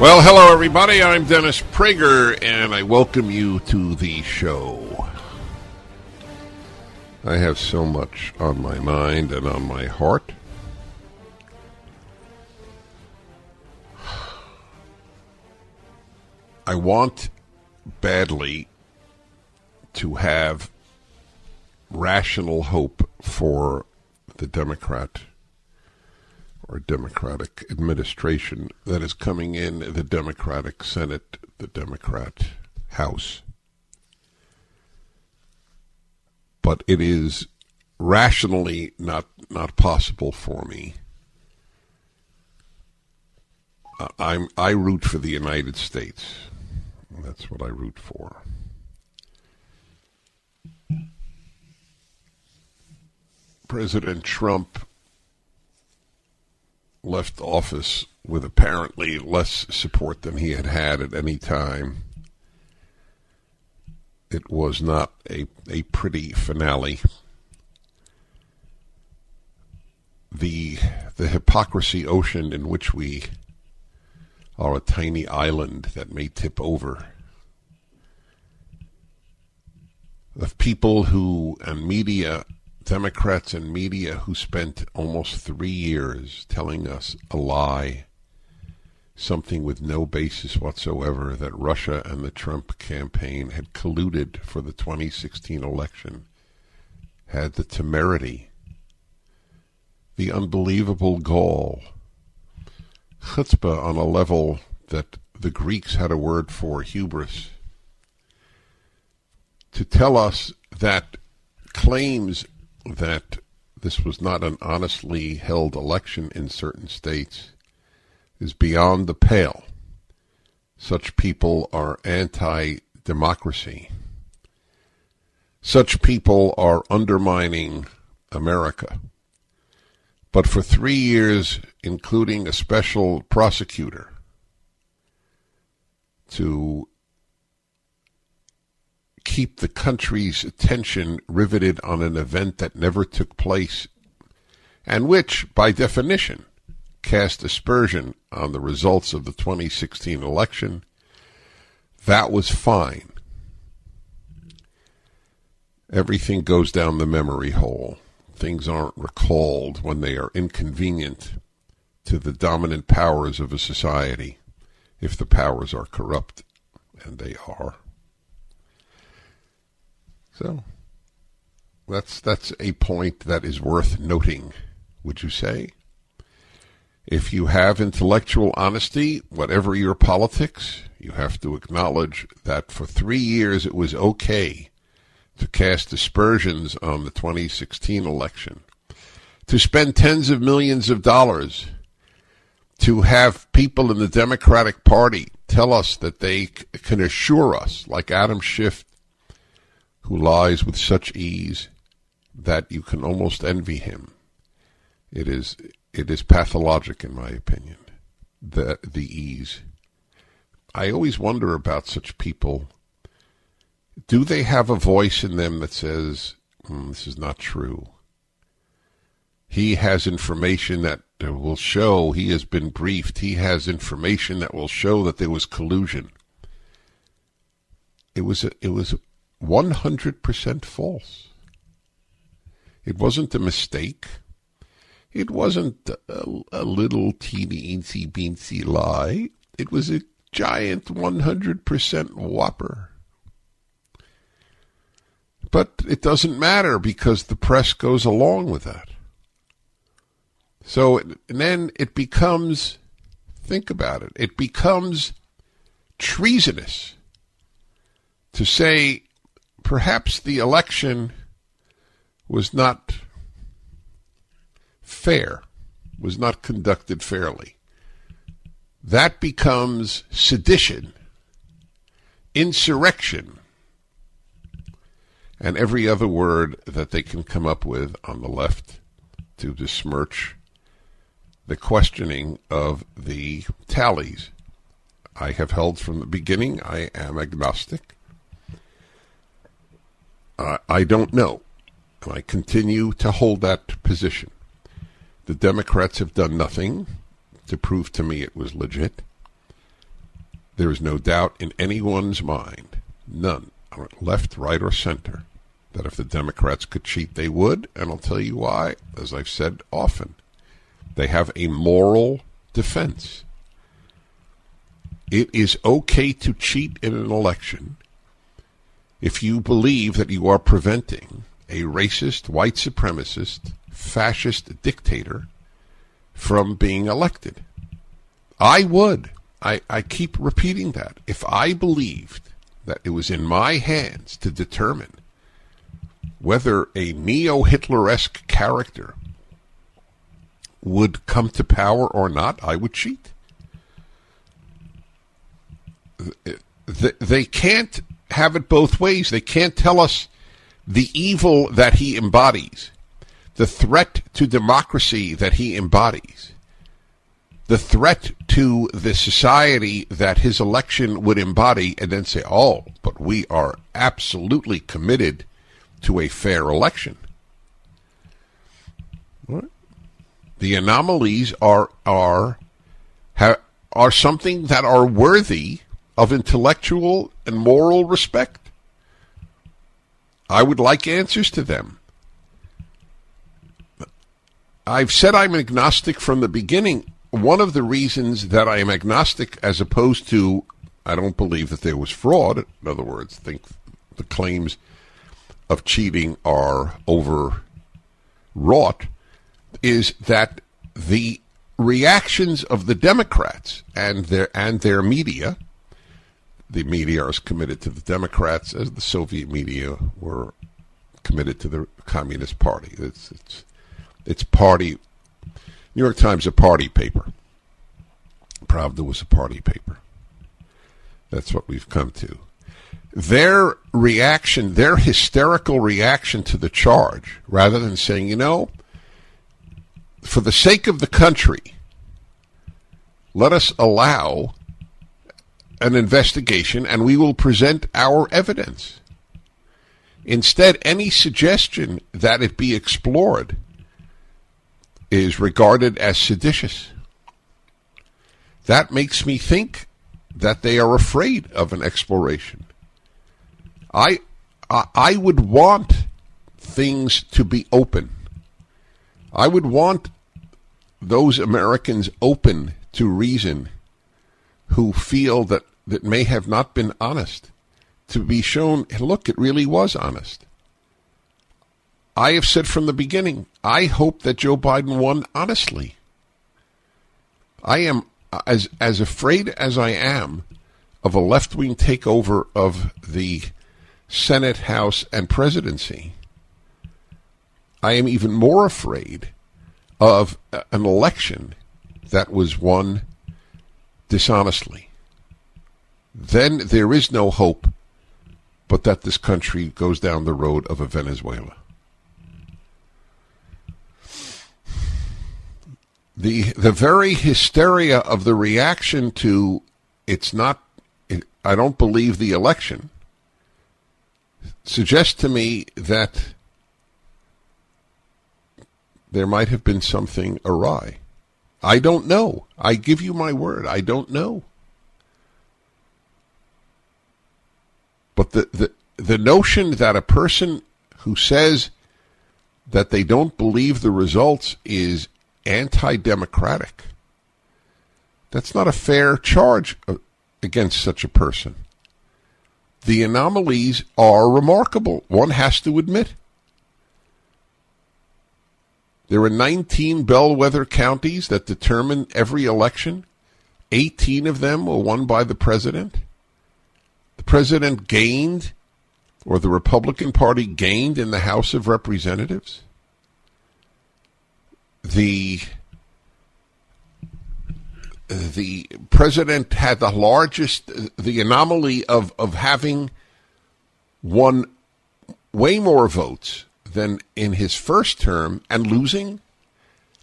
Well, hello, everybody. I'm Dennis Prager, and I welcome you to the show. I have so much on my mind and on my heart. I want badly to have rational hope for the Democrat or Democratic administration that is coming in the Democratic Senate, the Democrat House. But it is rationally not not possible for me. I'm I root for the United States. That's what I root for. President Trump left office with apparently less support than he had had at any time. It was not a, a pretty finale. The the hypocrisy ocean in which we are a tiny island that may tip over. The people who and media Democrats and media who spent almost three years telling us a lie, something with no basis whatsoever, that Russia and the Trump campaign had colluded for the 2016 election, had the temerity, the unbelievable gall, chutzpah on a level that the Greeks had a word for, hubris, to tell us that claims that this was not an honestly held election in certain states is beyond the pale. Such people are anti democracy. Such people are undermining America. But for three years, including a special prosecutor to keep the country's attention riveted on an event that never took place and which, by definition, cast aspersion on the results of the 2016 election, that was fine. Everything goes down the memory hole. Things aren't recalled when they are inconvenient to the dominant powers of a society, if the powers are corrupt, and they are. So that's that's a point that is worth noting, would you say? If you have intellectual honesty, whatever your politics, you have to acknowledge that for three years it was okay to cast aspersions on the 2016 election, to spend tens of millions of dollars, to have people in the Democratic Party tell us that they can assure us, like Adam Schiff who lies with such ease that you can almost envy him. It is it is pathologic in my opinion. The the ease. I always wonder about such people. Do they have a voice in them that says, mm, "This is not true"? He has information that will show he has been briefed. He has information that will show that there was collusion. It was a, it was 100% false. It wasn't a mistake. It wasn't a, a little teeny eensy beensy lie. It was a giant 100% whopper. But it doesn't matter because the press goes along with that. So then it becomes, think about it, it becomes treasonous to say perhaps the election was not fair, was not conducted fairly. That becomes sedition, insurrection, and every other word that they can come up with on the left to besmirch the questioning of the tallies. I have held from the beginning I am agnostic. Uh, I don't know. And I continue to hold that position. The Democrats have done nothing to prove to me it was legit. There is no doubt in anyone's mind, none, left, right, or center, that if the Democrats could cheat, they would. And I'll tell you why, as I've said often. They have a moral defense. It is okay to cheat in an election if you believe that you are preventing a racist, white supremacist, fascist dictator from being elected. I would. I, I keep repeating that. If I believed that it was in my hands to determine whether a neo Hitler esque character would come to power or not, I would cheat. They can't have it both ways. They can't tell us the evil that he embodies, the threat to democracy that he embodies, the threat to the society that his election would embody, and then say, oh, but we are absolutely committed to a fair election. What? The anomalies are are ha, are something that are worthy of intellectual and moral respect. I would like answers to them. I've said I'm agnostic from the beginning. One of the reasons that I am agnostic, as opposed to I don't believe that there was fraud, in other words, think the claims of cheating are overwrought, is that the reactions of the Democrats and their and their media the media is committed to the Democrats as the Soviet media were committed to the Communist Party. It's it's it's party. New York Times a party paper. Pravda was a party paper. That's what we've come to. Their reaction, their hysterical reaction to the charge, rather than saying, you know, for the sake of the country, let us allow an investigation and we will present our evidence. Instead, any suggestion that it be explored is regarded as seditious. That makes me think that they are afraid of an exploration. I, I, I would want things to be open. I would want those Americans open to reason who feel that that may have not been honest to be shown, look, it really was honest. I have said from the beginning, I hope that Joe Biden won honestly. I am as as afraid as I am of a left wing takeover of the Senate, House, and presidency. I am even more afraid of an election that was won dishonestly then there is no hope but that this country goes down the road of a Venezuela. The the very hysteria of the reaction to it's not it, I don't believe the election suggests to me that there might have been something awry. I don't know. I give you my word. I don't know. But the, the, the notion that a person who says that they don't believe the results is anti democratic, that's not a fair charge uh, against such a person. The anomalies are remarkable, one has to admit. There are 19 bellwether counties that determine every election. 18 of them were won by the president the president gained, or the Republican Party gained in the House of Representatives. The the president had the largest, the anomaly of, of having won way more votes than in his first term and losing.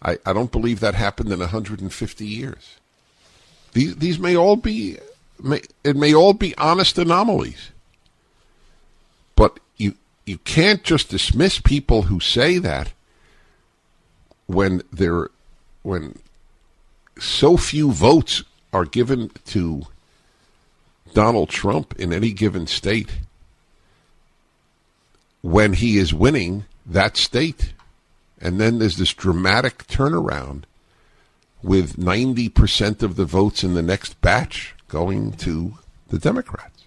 I, I don't believe that happened in 150 years. These these may all be may, it may all be honest anomalies. But you you can't just dismiss people who say that when they're when so few votes are given to Donald Trump in any given state when he is winning that state. And then there's this dramatic turnaround with 90% of the votes in the next batch going to the Democrats.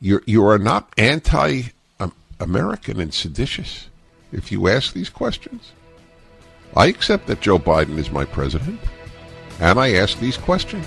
You're, you are not anti American and seditious if you ask these questions. I accept that Joe Biden is my president, and I ask these questions.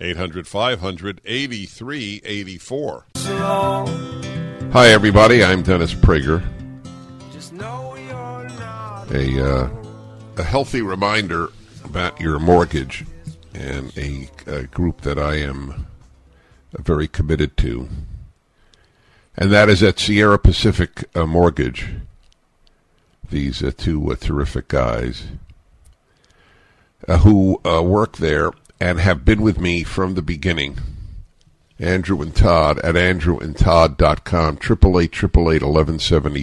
800 500 8384. Hi, everybody. I'm Dennis Prager. A, uh, a healthy reminder about your mortgage and a, a group that I am very committed to. And that is at Sierra Pacific uh, Mortgage. These uh, two uh, terrific guys uh, who uh, work there and have been with me from the beginning. Andrew and Todd at andrewandtodd.com, 888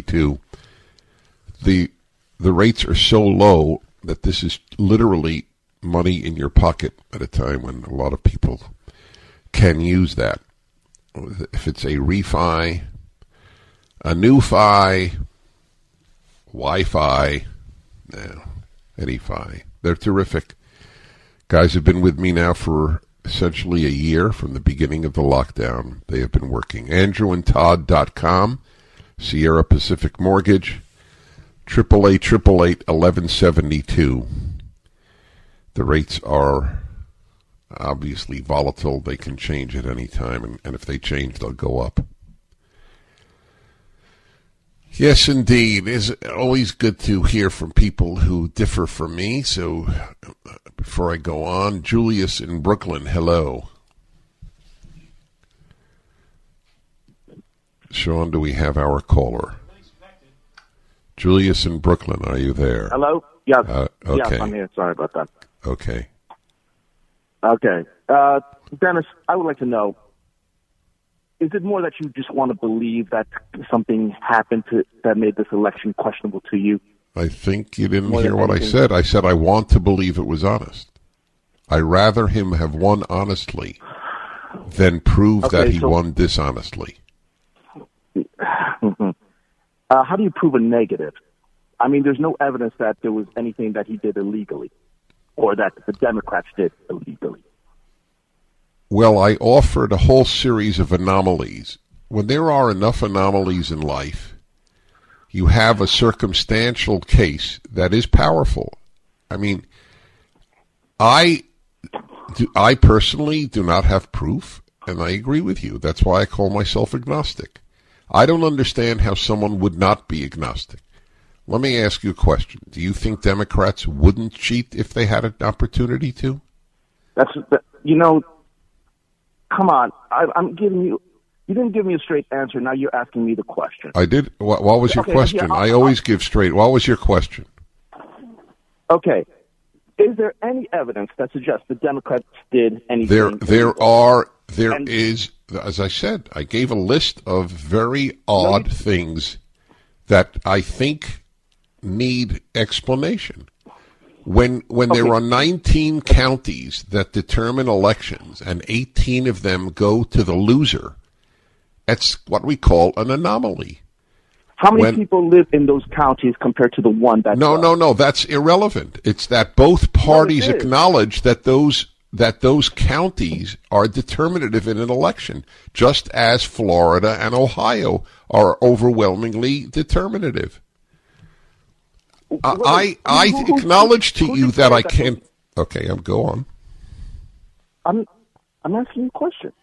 The, the rates are so low that this is literally money in your pocket at a time when a lot of people can use that. If it's a refi, a new fi, Wi-Fi, no, any fi, they're terrific. Guys have been with me now for essentially a year from the beginning of the lockdown. They have been working. AndrewandTodd.com, Sierra Pacific Mortgage, 888 The rates are obviously volatile. They can change at any time, and, and if they change, they'll go up. Yes, indeed. It's always good to hear from people who differ from me. So before I go on, Julius in Brooklyn, hello. Sean, do we have our caller? Julius in Brooklyn, are you there? Hello? Yes. Uh, okay. Yes, I'm here. Sorry about that. Okay. Okay. Uh, Dennis, I would like to know is it more that you just want to believe that something happened to, that made this election questionable to you? I think you didn't more hear what anything? I said. I said I want to believe it was honest. I rather him have won honestly than prove okay, that he so, won dishonestly. uh, how do you prove a negative? I mean, there's no evidence that there was anything that he did illegally or that the Democrats did illegally. Well, I offered a whole series of anomalies. When there are enough anomalies in life, you have a circumstantial case that is powerful. I mean, I do, I personally do not have proof, and I agree with you. That's why I call myself agnostic. I don't understand how someone would not be agnostic. Let me ask you a question. Do you think Democrats wouldn't cheat if they had an opportunity to? That's you know come on. I, I'm giving you. You didn't give me a straight answer. Now you're asking me the question. I did. What, what was your okay, question? Yeah, I always give straight. What was your question? Okay. Is there any evidence that suggests the Democrats did anything? There, there are, there And- is, as I said, I gave a list of very odd things that I think need explanation. When when there are 19 counties that determine elections and 18 of them go to the loser, that's what we call an anomaly. How many when- people live in those counties compared to the one that? No, no, no. That's irrelevant. It's that both parties is. acknowledge that those that those counties are determinative in an election, just as Florida and Ohio are overwhelmingly determinative. I I, Who- who- who- acknowledge to you that I can't. Okay, I'm go on. I'm I'm asking you a question.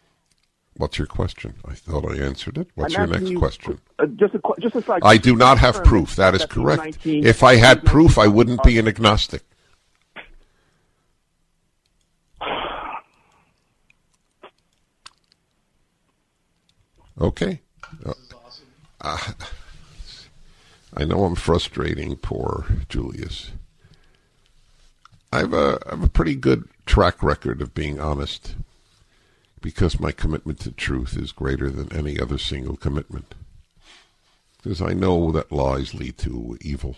What's your question? I thought I answered it. What's I'm your next you, question? Uh, just a just a side. I do not have proof. That is correct. 19 If I had proof, I wouldn't be an agnostic. Okay. Uh, I know I'm frustrating poor Julius. I have a I have a pretty good track record of being honest because my commitment to truth is greater than any other single commitment. Because I know that lies lead to evil.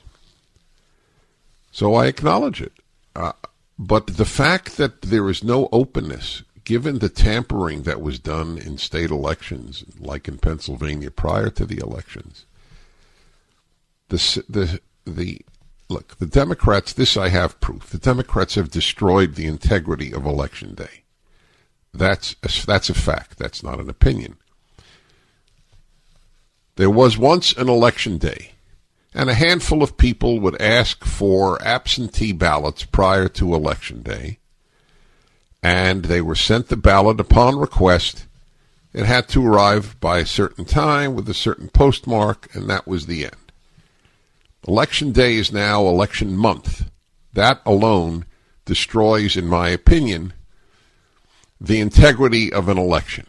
So I acknowledge it. Uh, but the fact that there is no openness, given the tampering that was done in state elections, like in Pennsylvania prior to the elections, the the the look the Democrats. This I have proof. The Democrats have destroyed the integrity of election day. That's a, that's a fact. That's not an opinion. There was once an election day, and a handful of people would ask for absentee ballots prior to election day, and they were sent the ballot upon request. It had to arrive by a certain time with a certain postmark, and that was the end. Election day is now election month. That alone destroys, in my opinion, the integrity of an election.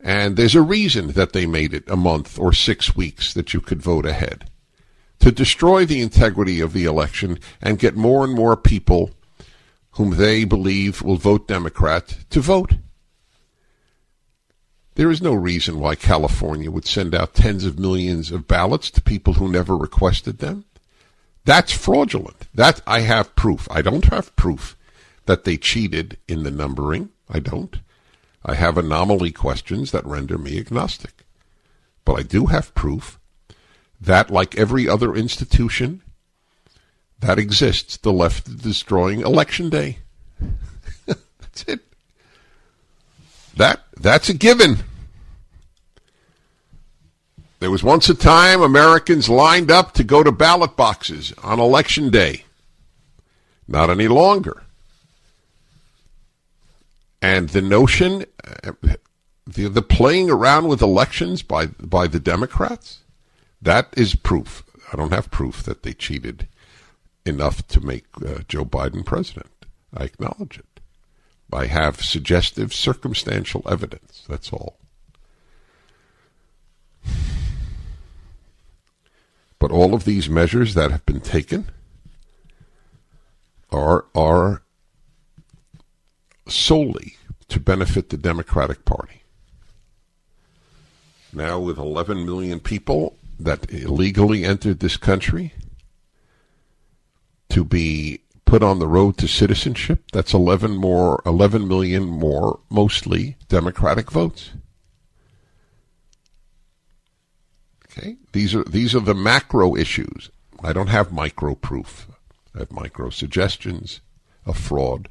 And there's a reason that they made it a month or six weeks that you could vote ahead. To destroy the integrity of the election and get more and more people whom they believe will vote Democrat to vote. There is no reason why California would send out tens of millions of ballots to people who never requested them. That's fraudulent. That I have proof. I don't have proof that they cheated in the numbering. I don't. I have anomaly questions that render me agnostic. But I do have proof that, like every other institution that exists, the left is destroying election day. that's it. That that's a given. There was once a time Americans lined up to go to ballot boxes on election day. Not any longer. And the notion, uh, the, the playing around with elections by by the Democrats, that is proof. I don't have proof that they cheated enough to make uh, Joe Biden president. I acknowledge it. I have suggestive circumstantial evidence. That's all. But all of these measures that have been taken are are solely to benefit the Democratic Party. Now, with 11 million people that illegally entered this country to be put on the road to citizenship, that's 11 more, 11 million more, mostly Democratic votes. Okay, these are these are the macro issues. I don't have micro proof. I have micro suggestions of fraud.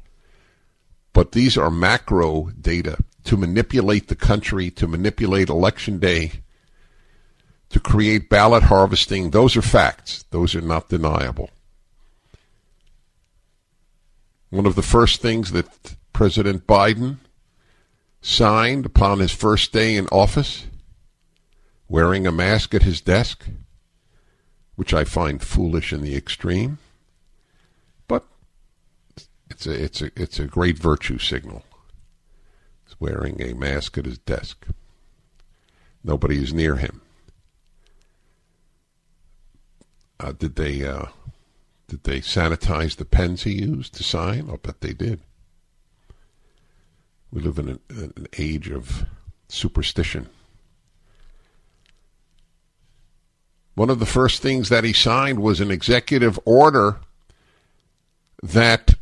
But these are macro data to manipulate the country, to manipulate election day, to create ballot harvesting. Those are facts. Those are not deniable. One of the first things that President Biden signed upon his first day in office, wearing a mask at his desk, which I find foolish in the extreme, but it's a it's a it's a great virtue signal. He's wearing a mask at his desk. Nobody is near him. Uh, did they uh, Did they sanitize the pens he used to sign? I'll bet they did. We live in an, an age of superstition. One of the first things that he signed was an executive order that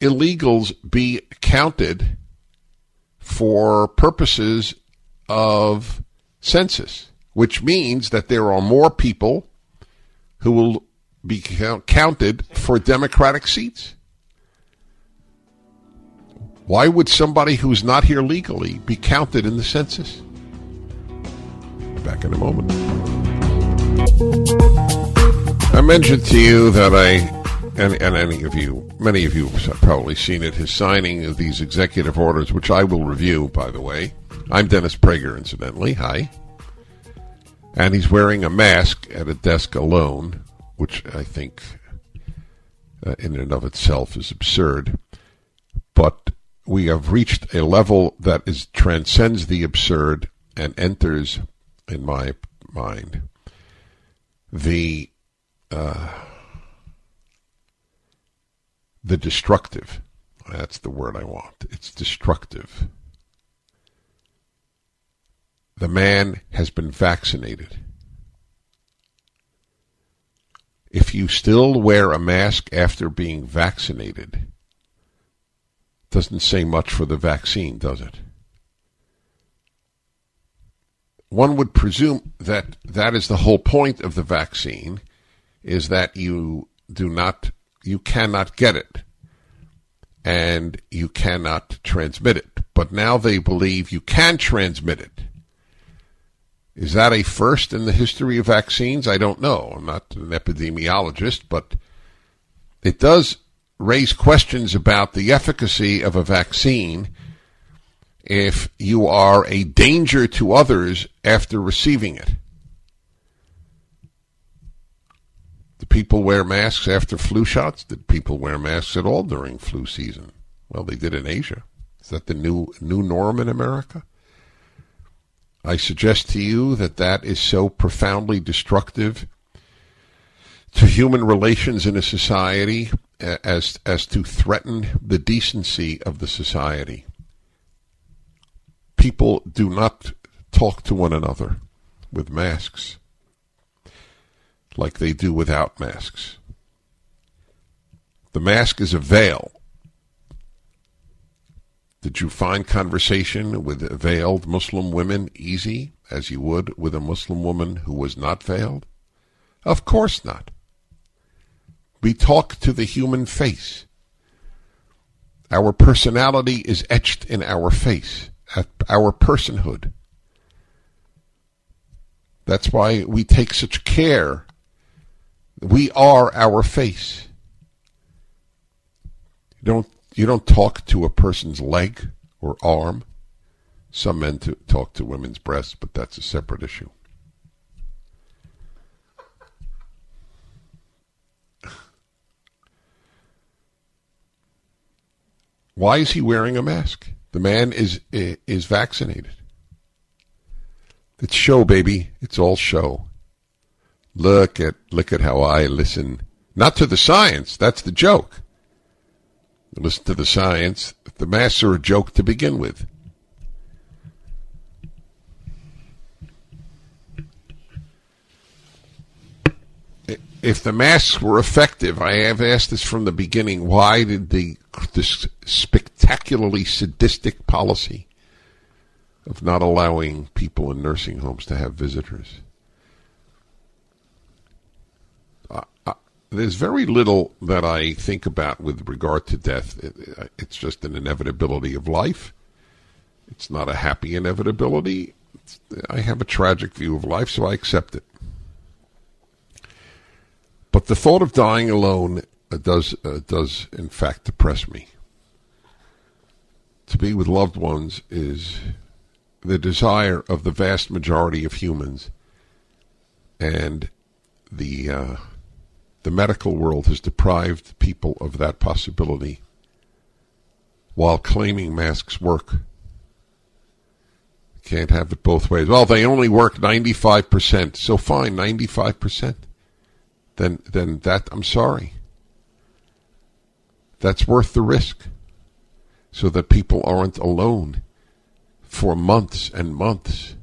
illegals be counted for purposes of census, which means that there are more people who will be counted for Democratic seats. Why would somebody who's not here legally be counted in the census? Back in a moment. I mentioned to you that I and, and any of you, many of you have probably seen it, his signing of these executive orders, which I will review, by the way. I'm Dennis Prager, incidentally. Hi. And he's wearing a mask at a desk alone, which I think uh, in and of itself is absurd. But we have reached a level that is transcends the absurd and enters, in my mind, the uh, the destructive. That's the word I want. It's destructive. The man has been vaccinated. If you still wear a mask after being vaccinated, doesn't say much for the vaccine, does it? One would presume that that is the whole point of the vaccine is that you do not you cannot get it and you cannot transmit it. But now they believe you can transmit it. Is that a first in the history of vaccines? I don't know. I'm not an epidemiologist, but it does raise questions about the efficacy of a vaccine if you are a danger to others after receiving it. Do people wear masks after flu shots? Did people wear masks at all during flu season? Well, they did in Asia. Is that the new new norm in America? I suggest to you that that is so profoundly destructive to human relations in a society as as to threaten the decency of the society. People do not talk to one another with masks like they do without masks. The mask is a veil. Did you find conversation with veiled Muslim women easy as you would with a Muslim woman who was not veiled? Of course not. We talk to the human face. Our personality is etched in our face, our personhood. That's why we take such care we are our face. Don't you don't talk to a person's leg or arm. Some men to talk to women's breasts, but that's a separate issue. Why is he wearing a mask? The man is is vaccinated. It's show, baby. It's all show. Look at look at how I listen. Not to the science. That's the joke. Listen to the science. The masks are a joke to begin with. If the masks were effective, I have asked this from the beginning. Why did the this spectacularly sadistic policy of not allowing people in nursing homes to have visitors? There's very little that I think about with regard to death. It, it's just an inevitability of life. It's not a happy inevitability. It's, I have a tragic view of life, so I accept it. But the thought of dying alone uh, does uh, does in fact depress me. To be with loved ones is the desire of the vast majority of humans, and the uh, the medical world has deprived people of that possibility while claiming masks work. Can't have it both ways. Well, they only work 95%. So fine, 95%. then then that I'm sorry. That's worth the risk. So that people aren't alone for months and months.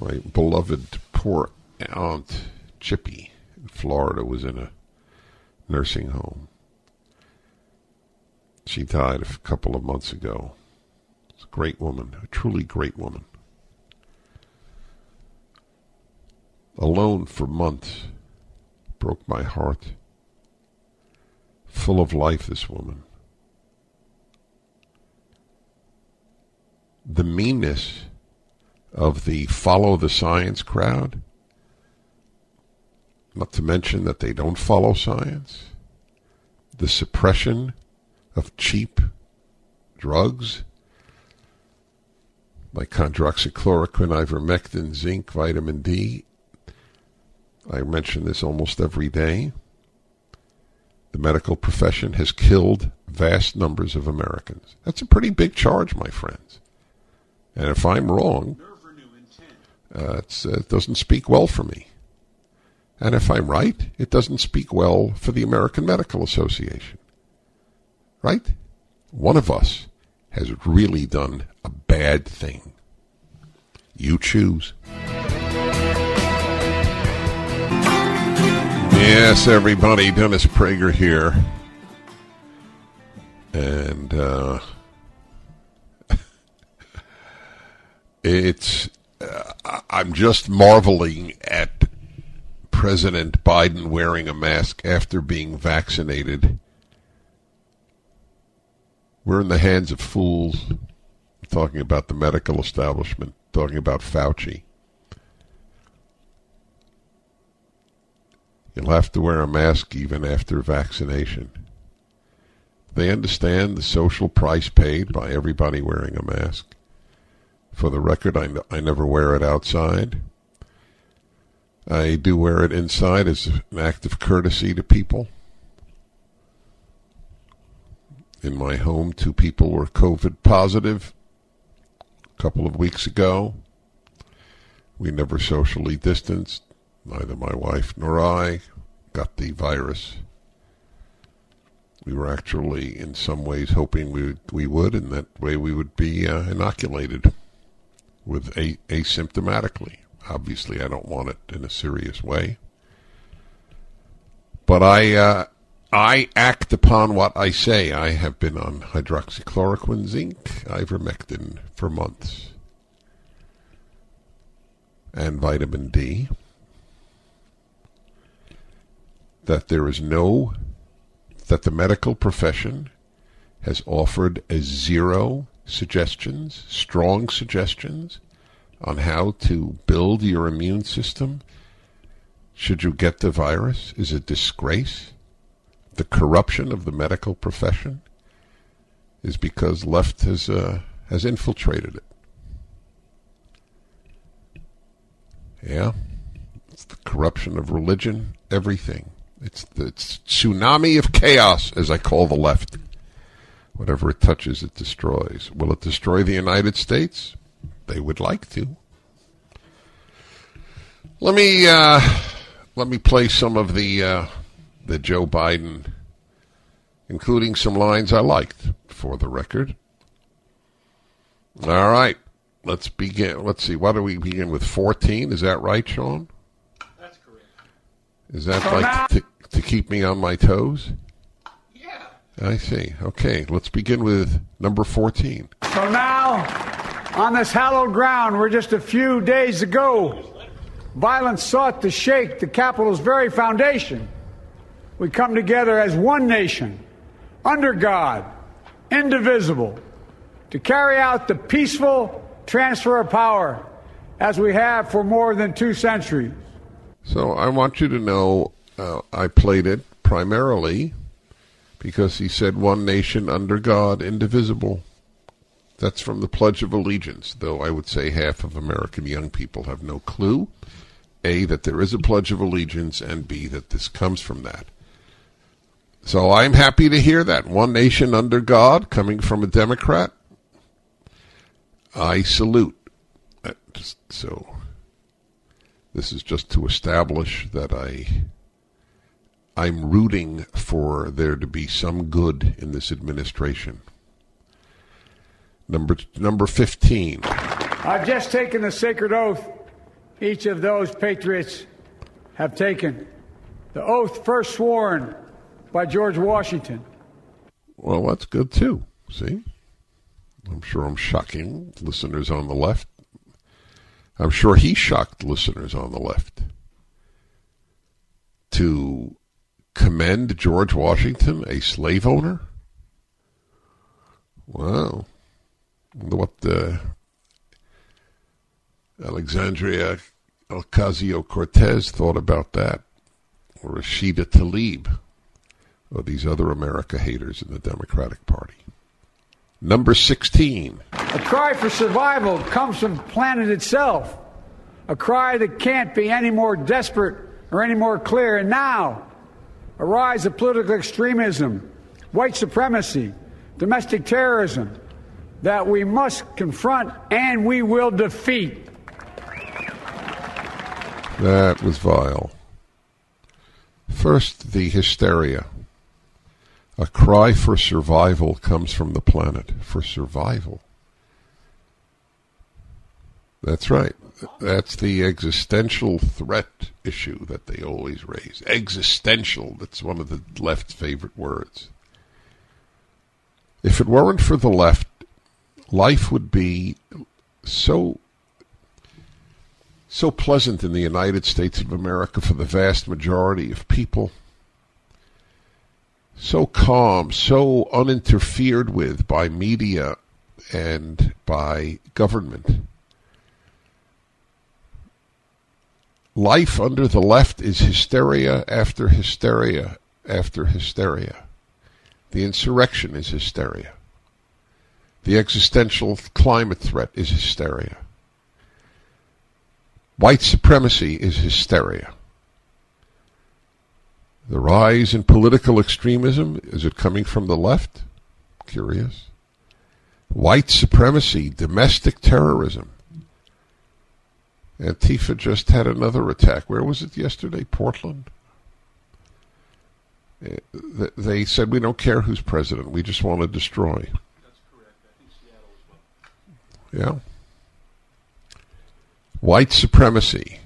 My beloved poor aunt Chippy in Florida was in a nursing home. She died a couple of months ago. It's a great woman, a truly great woman. Alone for months. Broke my heart. Full of life, this woman. The meanness of the follow the science crowd, not to mention that they don't follow science, the suppression of cheap drugs like hydroxychloroquine, ivermectin, zinc, vitamin D, I mention this almost every day. The medical profession has killed vast numbers of Americans. That's a pretty big charge, my friends. And if I'm wrong, uh, uh, it doesn't speak well for me. And if I'm right, it doesn't speak well for the American Medical Association. Right? One of us has really done a bad thing. You choose. Yes, everybody, Dennis Prager here. And uh, it's, uh, I'm just marveling at President Biden wearing a mask after being vaccinated. We're in the hands of fools. Talking about the medical establishment, talking about Fauci. You'll have to wear a mask even after vaccination. They understand the social price paid by everybody wearing a mask. For the record, I, I never wear it outside. I do wear it inside as an act of courtesy to people. In my home, two people were COVID positive a couple of weeks ago. We never socially distanced. Neither my wife nor I got the virus. We were actually, in some ways, hoping we would, we would, and that way we would be uh, inoculated with a, asymptomatically. Obviously, I don't want it in a serious way, but I uh, I act upon what I say. I have been on hydroxychloroquine, zinc, ivermectin for months, and vitamin D that there is no, that the medical profession has offered a zero suggestions, strong suggestions on how to build your immune system should you get the virus is a disgrace. The corruption of the medical profession is because left has uh, has infiltrated it. Yeah, it's the corruption of religion, everything. It's the tsunami of chaos, as I call the left. Whatever it touches, it destroys. Will it destroy the United States? They would like to. Let me uh, let me play some of the uh, the Joe Biden, including some lines I liked for the record. All right, let's begin. Let's see. What do we begin with? Fourteen? Is that right, Sean? That's correct. Is that like to, to keep me on my toes? Yeah. I see. Okay, let's begin with number 14. So now, on this hallowed ground where just a few days ago violence sought to shake the Capitol's very foundation, we come together as one nation, under God, indivisible, to carry out the peaceful transfer of power as we have for more than two centuries. So I want you to know uh, I played it primarily because he said, One nation under God, indivisible. That's from the Pledge of Allegiance, though I would say half of American young people have no clue. A, that there is a Pledge of Allegiance, and B, that this comes from that. So I'm happy to hear that. One nation under God, coming from a Democrat. I salute. Uh, so This is just to establish that I I'm rooting for there to be some good in this administration. Number number 15. I've just taken the sacred oath each of those patriots have taken. The oath first sworn by George Washington. Well, that's good too. See? I'm sure I'm shocking listeners on the left. I'm sure he shocked listeners on the left. To commend George Washington, a slave owner? Wow. What the Alexandria Ocasio Cortez thought about that, or Rashida Tlaib, or these other America haters in the Democratic Party. Number 16. A cry for survival comes from planet itself. A cry that can't be any more desperate or any more clear. And now, a rise of political extremism, white supremacy, domestic terrorism that we must confront and we will defeat. That was vile. First, the hysteria. A cry for survival comes from the planet. For survival. That's right. That's the existential threat issue that they always raise. Existential. That's one of the left's favorite words. If it weren't for the left, life would be so so pleasant in the United States of America for the vast majority of people. So calm, so uninterfered with by media and by government. Life under the left is hysteria after hysteria after hysteria. The insurrection is hysteria. The existential climate threat is hysteria. White supremacy is hysteria. The rise in political extremism, is it coming from the left? Curious. White supremacy, domestic terrorism. Antifa just had another attack. Where was it yesterday? Portland? Eh, they said, we don't care who's president. We just want to destroy. That's correct. I think Seattle as well. Yeah. White supremacy.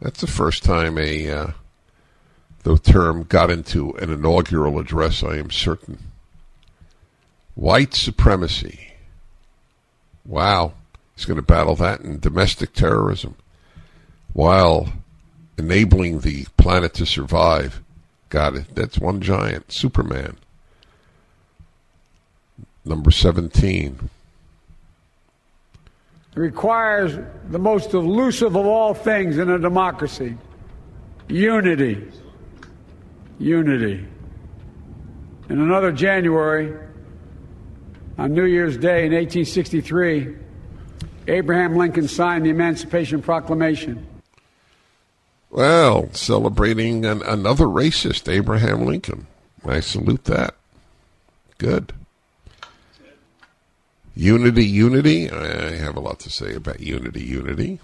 That's the first time a uh, the term got into an inaugural address, I am certain. White supremacy. Wow. He's going to battle that in domestic terrorism while enabling the planet to survive. Got it. That's one giant. Superman. Number 17. Requires the most elusive of all things in a democracy unity. Unity. In another January, on New Year's Day in 1863, Abraham Lincoln signed the Emancipation Proclamation. Well, celebrating an, another racist, Abraham Lincoln. I salute that. Good. Unity, unity. I have a lot to say about unity, unity.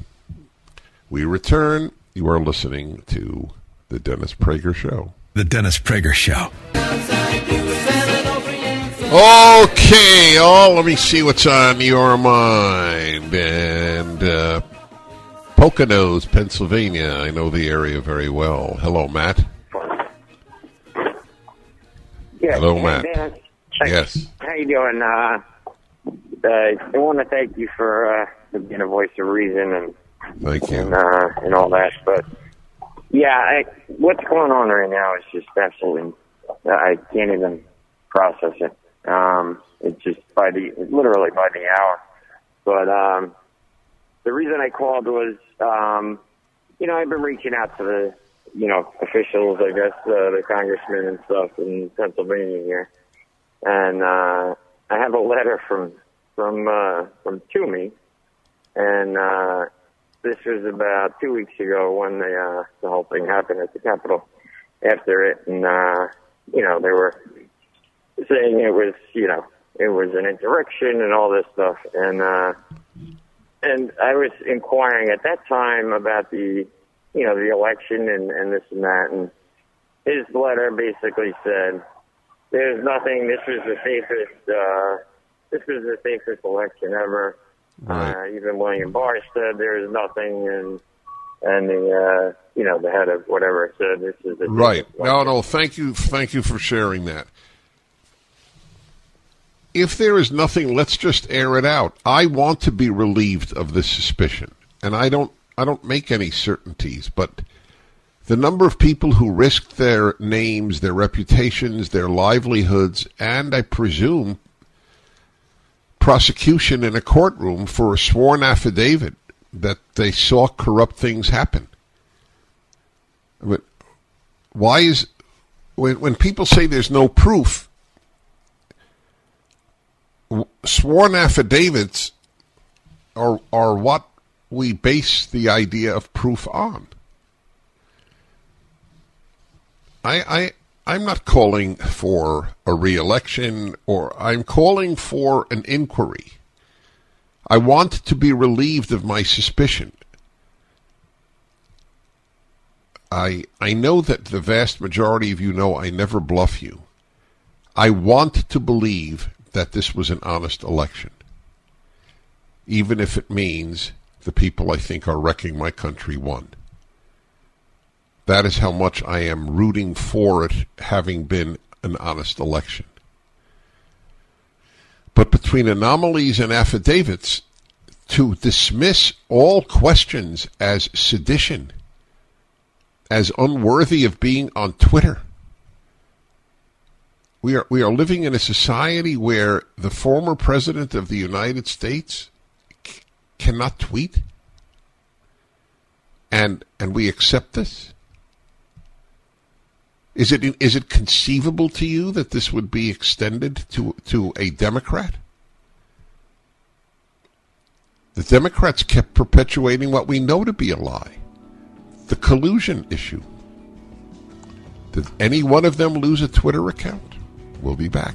We return. You are listening to The Dennis Prager Show. The Dennis Prager Show. Okay, oh, let me see what's on your mind. And uh, Poconos, Pennsylvania. I know the area very well. Hello, Matt. Yes, Hello, Matt. Dennis. Yes. How you doing? Uh, uh, I want to thank you for uh, being a voice of reason and Thank you. and, uh, and all that. But yeah, I, what's going on right now is just absolutely. I can't even process it. Um, it's just by the literally by the hour. But um, the reason I called was, um, you know, I've been reaching out to the, you know, officials, I guess, uh, the congressmen and stuff in Pennsylvania here, and uh, I have a letter from from uh, from Toomey, and uh, this was about two weeks ago when the uh, the whole thing happened at the Capitol. After it, and uh, you know, they were saying it was, you know, it was an insurrection and all this stuff, and uh, and I was inquiring at that time about the you know, the election and, and this and that. And his letter basically said, there's nothing, this was the safest, uh, this is the safest election ever. Right. Uh, even William Barr said there's nothing, and and the uh, you know the head of whatever said this is the Right. No, no. Thank you. Thank you for sharing that. If there is nothing, let's just air it out. I want to be relieved of this suspicion, and I don't. I don't make any certainties, but the number of people who risked their names, their reputations, their livelihoods, and I presume prosecution in a courtroom for a sworn affidavit that they saw corrupt things happen. Mean, why is when when people say there's no proof sworn affidavits are are what we base the idea of proof on i i i'm not calling for a re-election or i'm calling for an inquiry i want to be relieved of my suspicion I I know that the vast majority of you know I never bluff you. I want to believe that this was an honest election. Even if it means the people I think are wrecking my country won. That is how much I am rooting for it having been an honest election. But between anomalies and affidavits, to dismiss all questions as sedition as unworthy of being on Twitter. We are we are living in a society where the former president of the United States c- cannot tweet, and and we accept this. Is it is it conceivable to you that this would be extended to to a Democrat? The Democrats kept perpetuating what we know to be a lie the collusion issue. Did any one of them lose a Twitter account? We'll be back.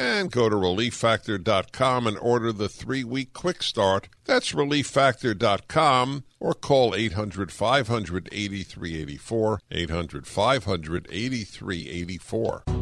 and go to relieffactor.com and order the three week quick start. That's relieffactor.com or call 800 500 8384. 800 500 8384.